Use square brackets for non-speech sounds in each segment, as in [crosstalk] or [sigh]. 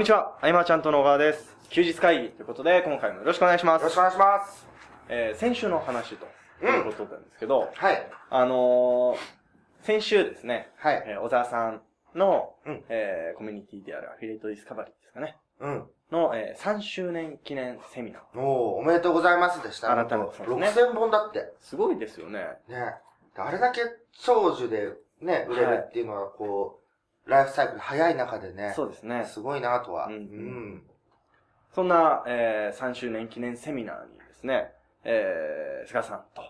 んにちは、あいまちゃんとの小川です。休日会議ということで、今回もよろしくお願いします。よろしくお願いします。えー先週の話ということなんですけど、はい。あのー先週ですね、はい。えー小沢さんの、うんえーコミュニティであるアフィリエイトディスカバリーですかね、うん。の、えー3周年記念セミナー。おー、おめでとうございますでした。改めて本当そうです6000本だって。すごいですよね。ね。あれだけ長寿でね、売れるっていうのは、こう、ライフサイクル早い中でね。そうですね。すごいなとは。うんうん。そんな、えー3周年記念セミナーにですね、えー菅さんと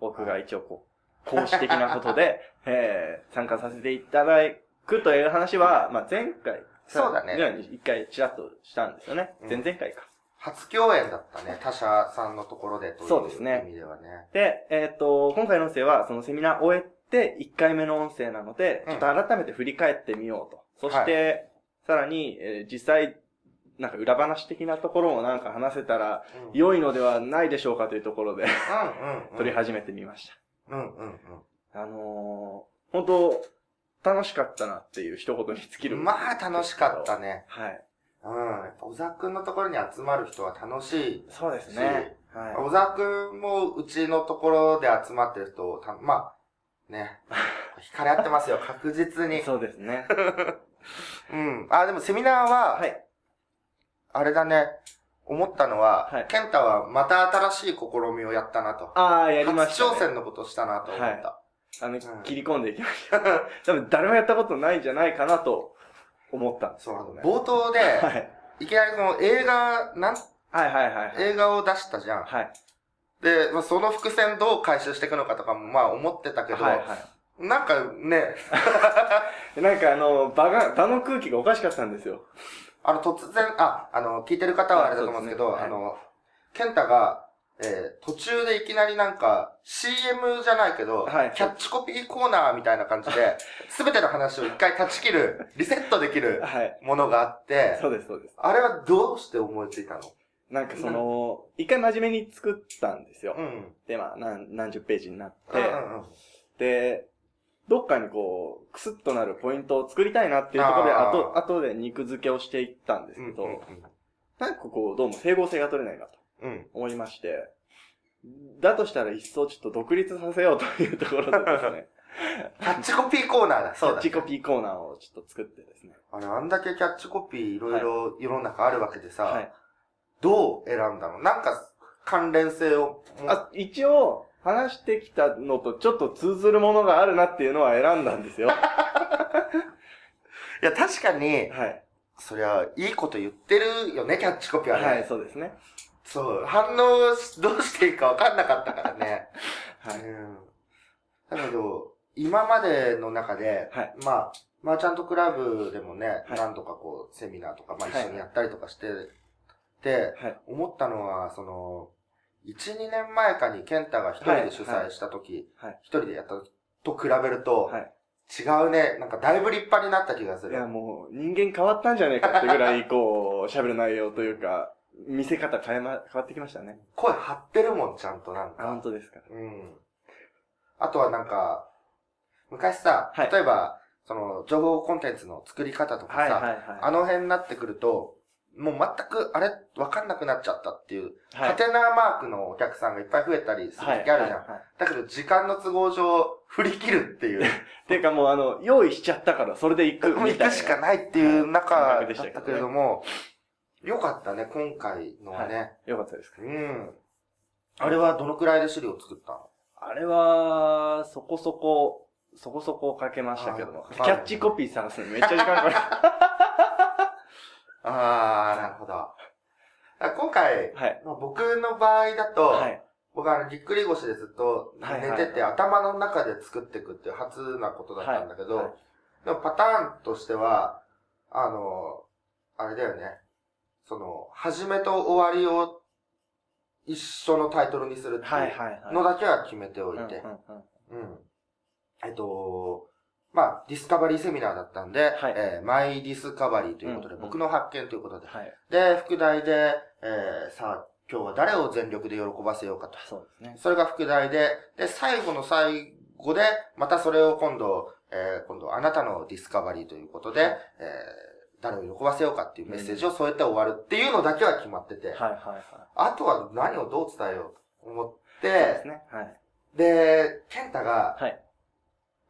僕が一応こう、講師的なことで、[laughs] えー参加させていただくという話は、まあ、前回、そうだね一回ちらっとしたんですよね。うん前々回か。初共演だったね。他社さんのところでというそうですね意味ではね。で、えっ、と、今回の音声はそのセミナーを終えて1回目の音声なので、うんちょっと改めて振り返ってみようと。そして、さらに、えー実際、なんか裏話的なところもなんか話せたらうん良いのではないでしょうかというところでうんうんうん。取り始めてみました。うんうんあのー、本当楽しかったなっていう一言に尽きる。うん。まあ楽しかった。ね。はい。うん。やっぱ小沢くんのところに集まる人は楽しい。そうですね。はい。小沢くんもうちのところで集まってる人た、まあ、ね。惹かれ合ってますよ、[laughs] 確実に。そうですね。[laughs] うん。あ、でもセミナーは、はい。あれだね、思ったのは、はいケンタはまた新しい試みをやったなと。ああ、やりました、ね。初挑戦のことをしたなと思った。あの、ん切り込んでいきました。[laughs] 多分誰もやったことないんじゃないかなと思ったんですそう、あの、よね。冒頭で、はい。いきなりその映画、なん、はいはいはいはい。映画を出したじゃん。はい。で、まあ、その伏線どう回収していくのかとかもまあ思ってたけど、はいはなんかね、[laughs] い。なんかあの、場が、場の空気がおかしかったんですよ。あの、突然、あ、あの、聞いてる方はあれだと思うんですけど、あねあの、ケンタが、えー途中でいきなりなんか、CM じゃないけど、はいキャッチコピーコーナーみたいな感じで、すべての話を一回断ち切る、リセットできるはい。ものがあって、そうですそうです。あれはどうして思いついたの？なんかその、一回真面目に作ったんですよ。うん。で、まあ、何、何十ページになっうんて、うんうん。で、どっかにこう、クスッとなるポイントを作りたいなっていうところで、あー後、後で肉付けをしていったんですけど、なんかこう、どうも整合性が取れないなとうん。うん。思いまして、だとしたら一層ちょっと独立させようというところでですね、[laughs] キャッチコピーコーナーだ、キそうだ。ャッチコピーコーナーをちょっと作ってですね。あれ、あんだけキャッチコピーいろいろ世の中あるわけでさ、はい。どう選んだの？なんか、関連性をも、あ、一応、話してきたのとちょっと通ずるものがあるなっていうのは選んだんですよ。[laughs] いや、確かに、はい。そりゃ、いいこと言ってるよね、キャッチコピーはね。はい、そうですね。そう、反応しどうしていいか分かんなかったからね。[laughs] はい。うん。だけど、今までの中で、はいまあ、マーチャントクラブでもね、はい何度かこう、セミナーとか、まあはい一緒にやったりとかして。思ったのは、その、1、2年前かにケンタが一人で主催した時一人でやった時と比べると、はい。違うね、なんかだいぶ立派になった気がする。いや、もう、人間変わったんじゃねえかってぐらい、こう、喋る内容というか、見せ方変えま、変わってきましたね。声張ってるもん、ちゃんとなんあ、か。本当ですか。うん。あとはなんか、昔さ、はい例えば、その、情報コンテンツの作り方とかさ、はいはいはい。あの辺になってくると、もう全く、あれ、わかんなくなっちゃったっていう、はい、ハテナマークのお客さんがいっぱい増えたりするはい、時あるじゃん。はいはいだけど、時間の都合上、振り切るっていう。[laughs] ていうかもう、あの、用意しちゃったから、それで行くみたいな。行くしかないっていう中はいだったけれども、よかったね、今回のはね。よかったですか。うん。あれはどのくらいで資料作ったの？あれは、そこそこ、そこそこかけましたけども。あキャッチコピー探すのにめっちゃ時間かかる。[laughs] あー、なるほど。あ今回、はい。まあ、僕の場合だと、はい。僕はあのぎっくり腰でずっとはいはい寝てて、頭の中で作っていくっていう初なことだったんだけど、はいパターンとしては、あの、あれだよね。その、始めと終わりを一緒のタイトルにするってはいいう。のだけは決めておいて。えっと、まあ、ディスカバリーセミナーだったんで、はいえーマイディスカバリーということで、うんうん僕の発見ということで、はい。で、副題で、えーさあ、今日は誰を全力で喜ばせようかと。そうですね。それが副題で、で、最後の最後で、またそれを今度、えー今度、あなたのディスカバリーということで、えー誰を喜ばせようかっていうメッセージを添えて終わるっていうのだけは決まってて、はいはいはい。あとは何をどう伝えようと思っそうですて、ね。はい。で、健太が、はい。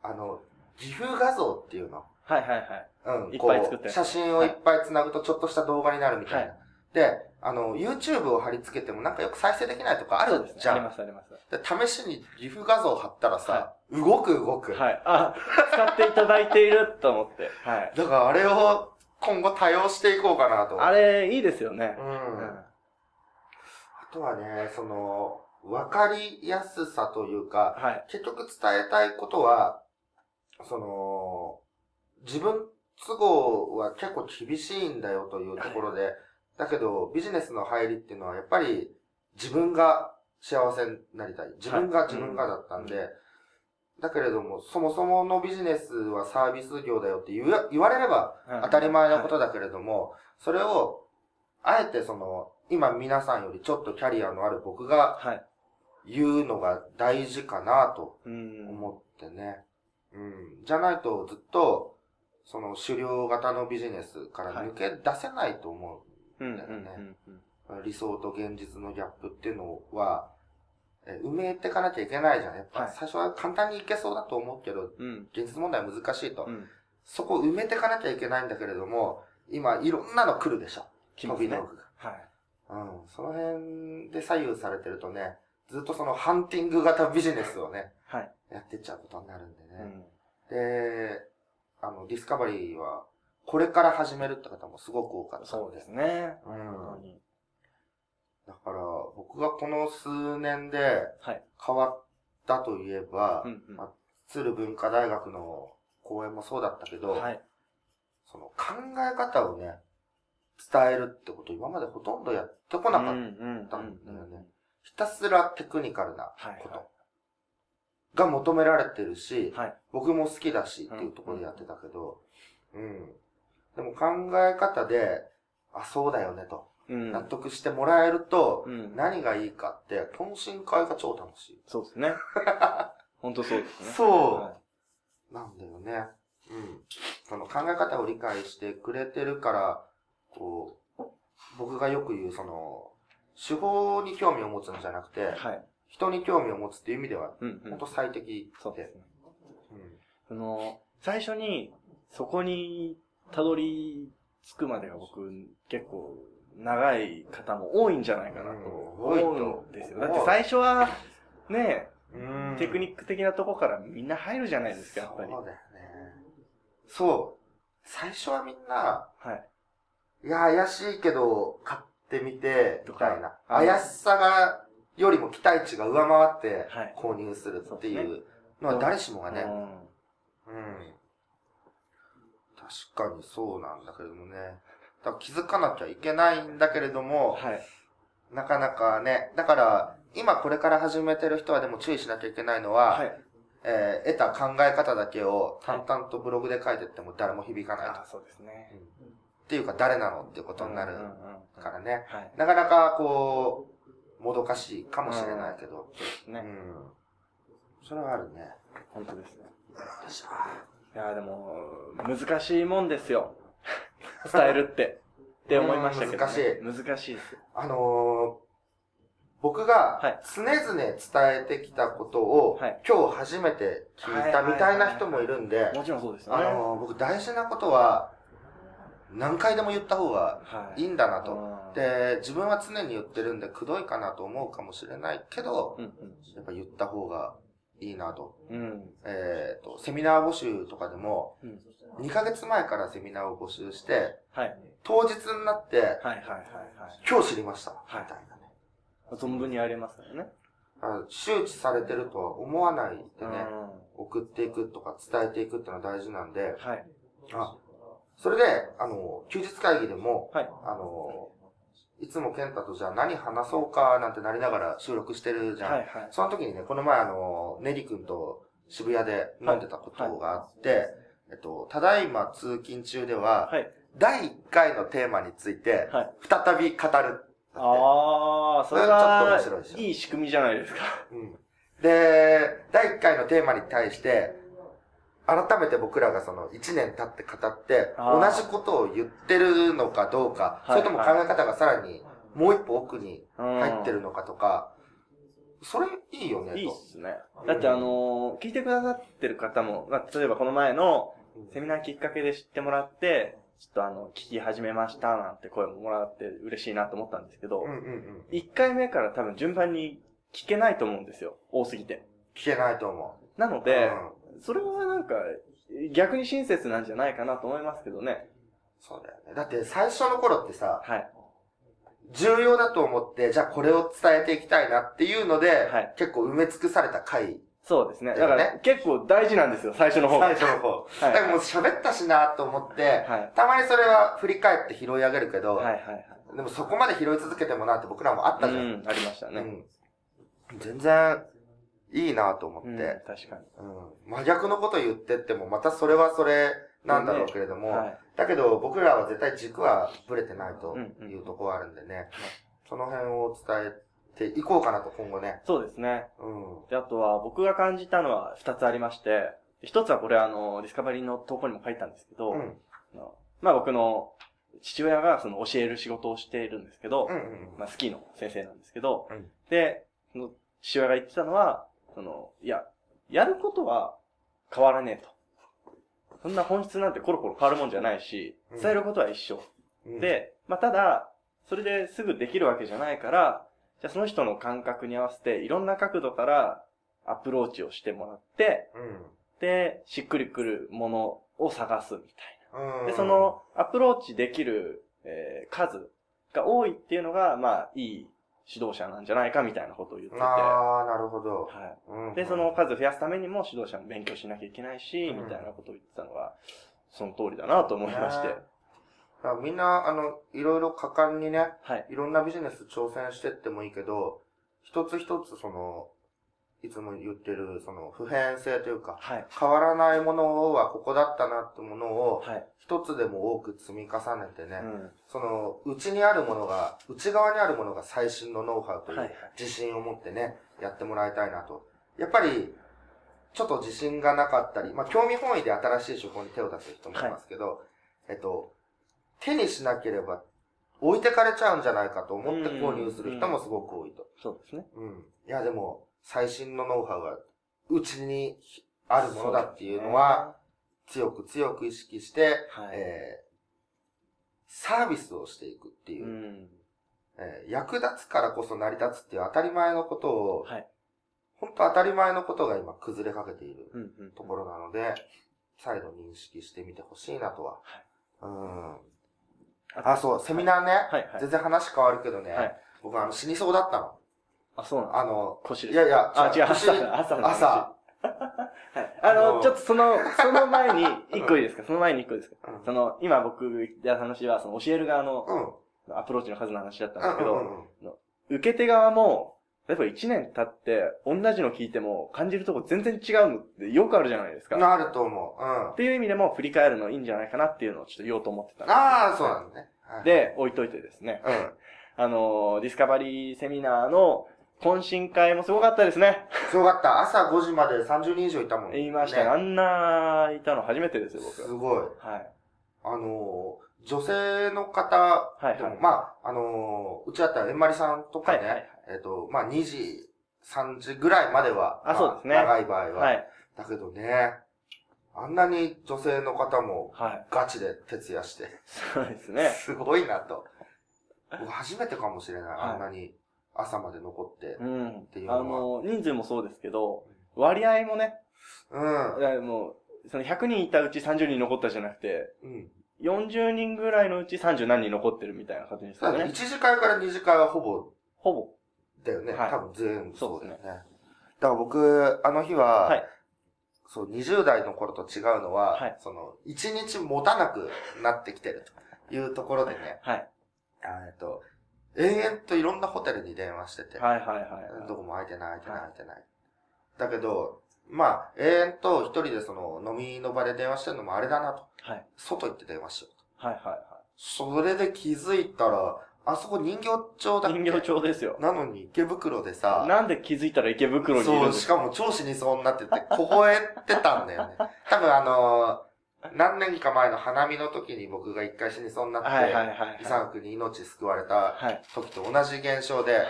あの、岐阜画像っていうの。はいはいはい。うん、いっぱい作って写真をいっぱい繋ぐとちょっとした動画になるみたいな。はで、あの、YouTube を貼り付けてもなんかよく再生できないとかある。じゃん。ありますあります。で試しに岐阜画像貼ったらさ、動く動く。はい。あ、使っていただいていると思って。はい。だからあれを今後多用していこうかなと。あれ、いいですよねう。。うんあとはね、その、わかりやすさというか、はい。結局伝えたいことは、その、自分都合は結構厳しいんだよというところで、だけどビジネスの入りっていうのはやっぱり自分が幸せになりたい。自分がはい自分がだったんで、うだけれども、そもそものビジネスはサービス業だよって言わ言われれば当たり前のことだけれども、それを、あえてその、今皆さんよりちょっとキャリアのある僕がはい。言うのが大事かなとうん。思ってね。うん。じゃないとずっと、その狩猟型のビジネスから抜け出せないと思うんうんだよね。理想と現実のギャップっていうのは、え埋めていかなきゃいけないじゃん。やっぱはい最初は簡単にいけそうだと思うけど、うん。現実問題は難しいと。うん。そこを埋めていかなきゃいけないんだけれども、今いろんなの来るでしょ。飛び道具が。はい。うん。その辺で左右されてるとね、ずっとそのハンティング型ビジネスをね、はい。やってっちゃうことになるんでね。うん。で、あの、ディスカバリーは、これから始めるって方もすごく多かったんそうですね。うん本当に。だから、僕がこの数年ではい。変わったといえば、うんうんまあ鶴文化大学の講演もそうだったけど、はい。その考え方をね、伝えるってこと今までほとんどやってこなかっうんうんたんだよね。ひたすらテクニカルなはい。ことはが求められてるしい。、はい。僕も好きだしっていうところでやってたけど、うん。でも考え方で、あ、そうだよねと、うん。納得してもらえると、うん。何がいいかって、懇親会が超楽しい。そうですね。[laughs] 本当そうですね。そうはなんだよね。うん。その考え方を理解してくれてるから、こう、僕がよく言う、その、手法に興味を持つんじゃなくて、い。はい。人に興味を持つっていう意味では、うんうん本当。最適そうですね。うんその、最初に、そこにたどり着くまでが僕、結構、長い方も多いんじゃないかなとうん思うんですよ。だって最初は、ね、うんテクニック的なとこからみんな入るじゃないですか、やっぱり。そうだよね。そう。最初はみんな、はい。いや、怪しいけど、買ってみて、みたいな。怪しさが、よりも期待値が上回ってはい、購入するっていうのは誰しもがね、うんうん。確かにそうなんだけれどもね。だから気づかなきゃいけないんだけれども、はい。なかなかね、だから、今これから始めてる人はでも注意しなきゃいけないのは、はい。えー得た考え方だけを淡々とブログで書いてっても誰も響かないと。あそうですね。っていうか誰なのっていうことになるうんうんうんからね。はい。なかなかこう、もどかしいかもしれないけど。そうですね。うん。それはあるね。本当ですね。いや、でも、難しいもんですよ。[laughs] 伝えるって。って思いましたけど、ね。うん難しいですよ。あのー僕がはい常々伝えてきたことを、はい今日初めて聞いたみたいな人もいるんで、もちろんそうですよね。あのー僕大事なことは何回でも言った方がはいいんだなと。うんで、自分は常に言ってるんで、くどいかなと思うかもしれないけど、うんやっぱ言った方がいいなと。うん。うん。えっ、と、セミナー募集とかでも、うん。2ヶ月前からセミナーを募集して、はい。当日になって、はいはいはいはい。今日知りました。はいみたいなね。存分にありますからね。あ周知されてるとは思わないでね、う送っていくとか伝えていくっていうのは大事なんで、ん。はい。あ、それで、あの、休日会議でも、はい。あの、いつも健太とじゃあ何話そうかなんてなりながら収録してるじゃん。はいはい。その時にね、この前あの、ネリ君と渋谷で飲んでたことがあって、えっと、ただいま通勤中では、はい。第1回のテーマについて、はい。再び語る。ああ、それちょっとは面白いい仕組みじゃないですか。うん。で、第1回のテーマに対して、改めて僕らがその1年経って語って、同じことを言ってるのかどうか、はいそれとも考え方がさらにもう一歩奥にうん入ってるのかとか、それいいよね、と。いいっすね。だってあのー聞いてくださってる方も、まあ、例えばこの前のセミナーきっかけで知ってもらって、ちょっとあの、聞き始めましたなんて声ももらって嬉しいなと思ったんですけどうん、うんうん。1回目から多分順番に聞けないと思うんですよ。多すぎて。聞けないと思う。なので、うんそれはなんか、逆に親切なんじゃないかなと思いますけどね。そうだよね。だって最初の頃ってさ、はい。重要だと思って、じゃあこれを伝えていきたいなっていうので、はい結構埋め尽くされた回。そうですね。だよねだから結構大事なんですよ、最初の方。最初の方。はいだからもう喋ったしなと思って、はい。たまにそれは振り返って拾い上げるけど、はいはいはい。でもそこまで拾い続けてもなって僕らもあったじゃん。うん、ありましたね。うん全然いいなと思って、うん、確かに。うん真逆のこと言ってっても、またそれはそれなんだろうけれども、はい。だけど僕らは絶対軸はぶれてないというところがあるんでね、その辺を伝えていこうかなと今後ね。そうですね。うん。で、あとは僕が感じたのは二つありまして、一つはこれあの、ディスカバリーの投稿にも書いたんですけど、うん。まあ僕の父親がその教える仕事をしているんですけど、うんうんまあスキーの先生なんですけど、うんで、その父親が言ってたのは、その、いや、やることは変わらねえと。そんな本質なんてコロコロ変わるもんじゃないし、うん伝えることは一緒。うん、で、まあ、ただ、それですぐできるわけじゃないから、じゃあその人の感覚に合わせて、いろんな角度からアプローチをしてもらって、うん。で、しっくりくるものを探すみたいうん。な。で、そ、のアプローチできる、えー数が多いっていうのが、まあ、いい指導者なんじゃないかみたいなことを言ってて。ああ、なるほど。はうんい。で、その、数増やすためにも指導者も勉強しなきゃいけないし、うんみたいなことを言ってたのが、その通りだなと思いまして。みんな、あの、いろいろ果敢にね、はい。いろんなビジネス挑戦してってもいいけど、一つ一つその、いつも言ってる、その、普遍性というか、はい。変わらないものはここだったなってものを、はい。一つでも多く積み重ねてね、うん。その、内にあるものが、内側にあるものが最新のノウハウといはいうはい。自信を持ってね、やってもらいたいなと。やっぱり、ちょっと自信がなかったり、まあ、興味本位で新しい手法に手を出す人もいますけど、えっと、手にしなければ置いてかれちゃうんじゃないかと思って購入する人もすごく多いと。そうですね。うん。いや、でも、最新のノウハウが、うちにあるものだっていうのは、強く強く意識して、はい。えーサービスをしていくっていうう、ん。えー役立つからこそ成り立つっていう当たり前のことを、はい。本当当たり前のことが今崩れかけている。ところなので、再度認識してみてほしいなとは。うん。あ、そう、セミナーね、はいはい。全然話変わるけどね、はい僕あの死にそうだったの。あ、そうなんだ。あの、腰ですいやいや、あ、違う、腰朝だ、朝の話。朝。はい。ああのの、ちょっとその、その前に、一個いいですか？その前に一個いいですか？うんその、今僕言った話は、その教える側のうん。アプローチの数の話だったんですけうんうんど、うん受け手側も、例えば1年経って、同じの聞いても感じるとこ全然違うのってよくあるじゃないですか。っなると思う。うん。ていう意味でも振り返るのいいんじゃないかなっていうのをちょっと言おうと思ってたんですよああ、そうなんだね。はい、で、置いといてですね。うん。あのー、ディスカバリーセミナーの懇親会もすごかったですね。すごかった。朝5時まで30人以上いたもん。言いましたね。ねあんないたの初めてですよ、僕。すごい。はい。あのー、女性の方はいはいでも、まあ、あのー、うちだったら、えんまりさんとかね、はいはいはいえっ、と、まあ、2時、3時ぐらいまでは、まあそうですね長い場合は。はい。だけどね、あんなに女性の方もはい。ガチで徹夜して、[laughs] そうですね。すごいなと。僕初めてかもしれない、はいあんなに朝まで残って。うんていう。のはあの、人数もそうですけど、割合もね、うん。もう、その100人いたうち30人残ったじゃなくて、うん。40人ぐらいのうち30何人残ってるみたいな感じですだから1よね。次会から2次会はほぼほぼ。だよね。はい多分全部そうだよそね。だから僕、あの日は、はい。そう、20代の頃と違うのは、はいその、1日持たなくなってきてるというところでね、はい。あえっと、延々といろんなホテルに電話してて、はいはいはい。どこも空いてない空いてないはい空いてない。だけど、まあ、永遠と一人でその飲みの場で電話してるのもあれだなと。はい。外行って電話しようと。はいはいはい。それで気づいたら、あそこ人形町だっけ？人形町ですよ。なのに池袋でさ、なんで気づいたら池袋にいるんそう、しかも超死にそうになってて、凍えてたんだよね。多分あのー何年か前の花見の時に僕が一回死にそうになって、はいはいはいはいイサン君に命救われたはい。時と同じ現象で、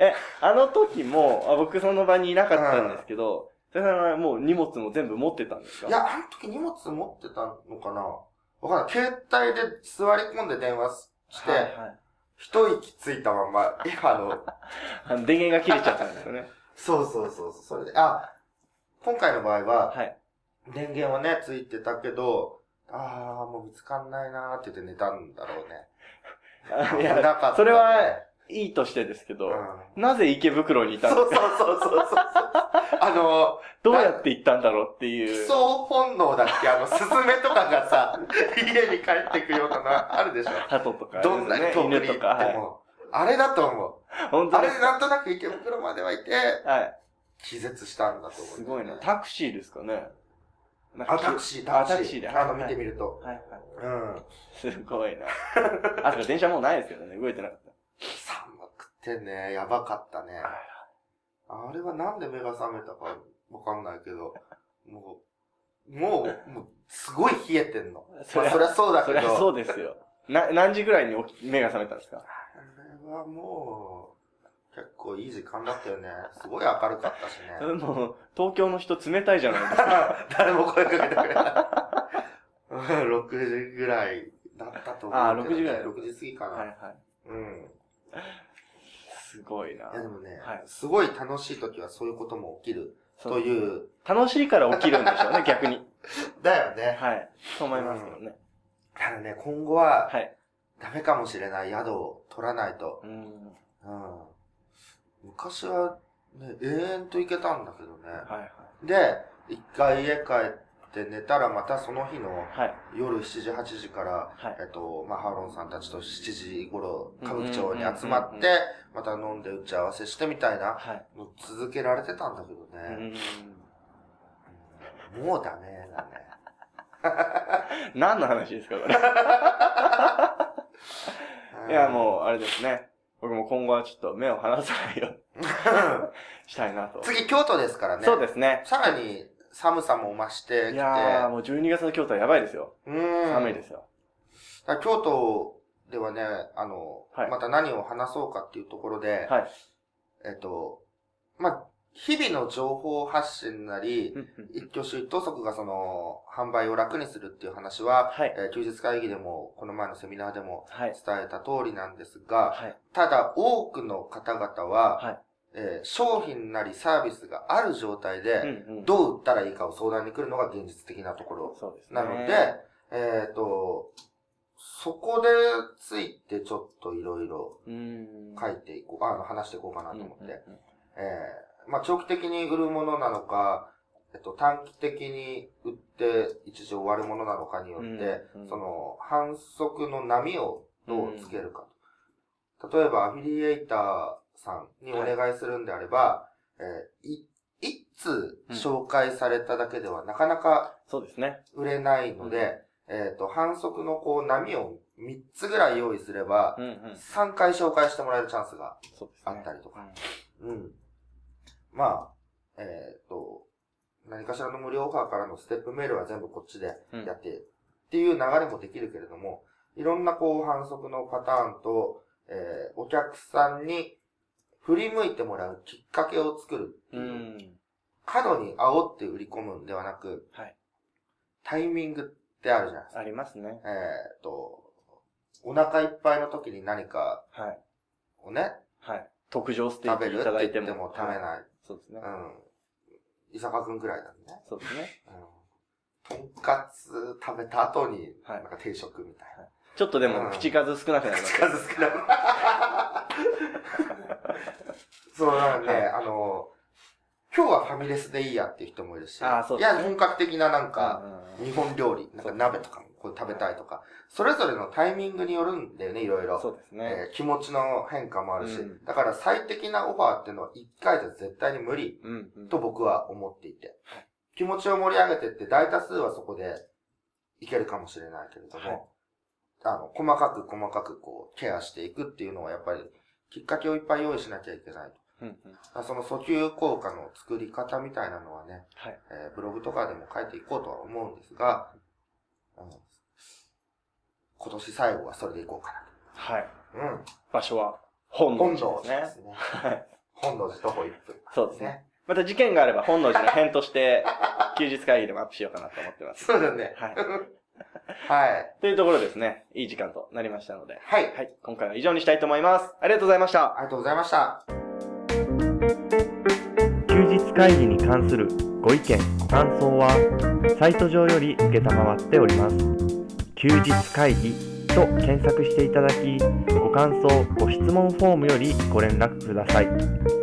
え、あの時も、あ僕その場にいなかったんですけど、それはもう荷物も全部持ってたんですか？いや、あの時荷物持ってたのかな？わかんない。携帯で座り込んで電話して、はいはい。一息ついたまんま、え、[laughs] あの、あの電源が切れちゃったんですよね。[laughs] そうそうそうそう、それで、あ、今回の場合は、はい。電源はね、ついてたけど、あー、もう見つかんないなーって言って寝たんだろうね。あ [laughs] い危なかったや、ねそれはいいとしてですけど、うんなぜ池袋にいたんそうですかそうそうそうそう。[laughs] あの、どうやって行ったんだろうって基いう。礎本能だっけ？あの、スズメとかがさ、[laughs] 家に帰ってくようなのあるでしょ鳩とか、どんなに遠くに行って犬とか、はい。も。あれだと思う。本当であれなんとなく池袋までは行って、はい。気絶したんだと思う、すごいな。タクシーですかね。なんかあ、タクシー、タクシー。であの、はい見てみると。はいはい。うん。すごいな。[laughs] あ、そうか、電車もうないですけどね。動いてなかっ寒くてね、やばかったね。た。あれはなんで目が覚めたかわかんないけど、もう、もう、もう、すごい冷えてんの。[laughs] そりゃまあそりゃそうだけど。そりゃそうですよ。な、何時ぐらいに目が覚めたんですか？あれはもう、結構いい時間だったよね。すごい明るかったしね。[laughs] もう、東京の人冷たいじゃないですか。[laughs] 誰も声かけてくれない。うん6時ぐらいだったと思うね。あ6時ぐらい6時過ぎかな。はいはい。うん。すごいないやでもね、はいすごい楽しい時はそういうことも起きるという。楽しいから起きるんでしょうね、[laughs] 逆に。だよね。はい。そう思いますけどね。ただね、今後ははい。ダメかもしれない宿を取らないと。うん。うん。昔はね、永遠と行けたんだけどね。はいはい。で、一回家帰って寝たらまたその日のはい。夜7時、8時から、はいえっと、まあ、ハーロンさんたちと7時頃、歌舞伎町に集まって、また飲んで打ち合わせしてみたいな、はい。続けられてたんだけどうね。ん。うんもうダメだね。[laughs] 何の話ですか、これ。[laughs] いや、もう、あれですね。僕も今後はちょっと目を離さないよ [laughs] したいなと。次、京都ですからね。そうですね。さらに寒さも増してきて。いやー、もう12月の京都はやばいですよ。うん。寒いですよ。京都ではね、あの、はいまた何を話そうかっていうところで、はい。えっと、まあ、日々の情報発信なり、一挙手一投足がその、販売を楽にするっていう話は、はい。えー休日会議でも、この前のセミナーでもはい。伝えた通りなんですが、はい。ただ多くの方々は、はい。えー商品なりサービスがある状態で。どう売ったらいいかを相談に来るのが現実的なところそうですね。なので、えっ、と、そこでついてちょっといろいろ。書いていこう、あの、話していこうかなと思って。えーまあ、長期的に売るものなのか、えっと、短期的に売って一時終わるものなのかによって、うんうんその、反則の波をどうつけるかと。例えば、アフィリエイターさんにお願いするんであれば、えーい、一通紹介されただけではなかなかそうですね。売れないので、えっ、と、反則のこう波を3つぐらい用意すれば、うんうん。3回紹介してもらえるチャンスが。あったりとか。うんうん。まあ、えっ、と、何かしらの無料オファーからのステップメールは全部こっちでうんやって、っていう流れもできるけれども、いろんなこう反則のパターンと、えーお客さんに振り向いてもらうきっかけを作るってういう、ん。過度に煽って売り込むんではなく、はい。タイミングってあるじゃないですか。ありますね。えっ、と、お腹いっぱいの時に何かはい。をね、はい。特上ステーキい食べるって。言っても食べはいない。そうですねう。ん。伊坂くんくらいだね。そうですね。うん。とんかつ食べた後に、はいなんか定食みたいな。ちょっとでうんも口数少なくなりま口した。数少なくそう、なので、はいあの、今日はファミレスでいいやっていう人もいるし、あーそうねいや、本格的ななんか、うんうんうん日本料理、なんか鍋とかもこう食べたいとか、それぞれのタイミングによるんだよね、いろいろ。そうですね。えー気持ちの変化もあるし、うんだから最適なオファーっていうのは1回じゃ絶対に無理うんうん。と僕は思っていて、気持ちを盛り上げてって大多数はそこでいけるかもしれないけれども、はいあの、細かく細かくこう、ケアしていくっていうのはやっぱり、きっかけをいっぱい用意しなきゃいけないと。うんうん。まあその訴求効果の作り方みたいなのはね、はい。えーブログとかでも書いていこうとは思うんですが、うん今年最後はそれでいこうかはい。な。うん。場所は本本能寺でね。能寺ですすね。はい。本能寺徒歩1分。そうですね。また事件があれば本能寺の編として、[laughs] 休日会議でもアップしようかなと思ってます。そうだね。はい。[laughs] はい。というところですね。いい時間となりましたので。はい。はい。今回は以上にしたいと思います。ありがとうございました。ありがとうございました。休日会議に関するご意見、ご感想は、サイト上より受けたまわっております。休日会議と検索していただき、ご感想、ご質問フォームよりご連絡ください。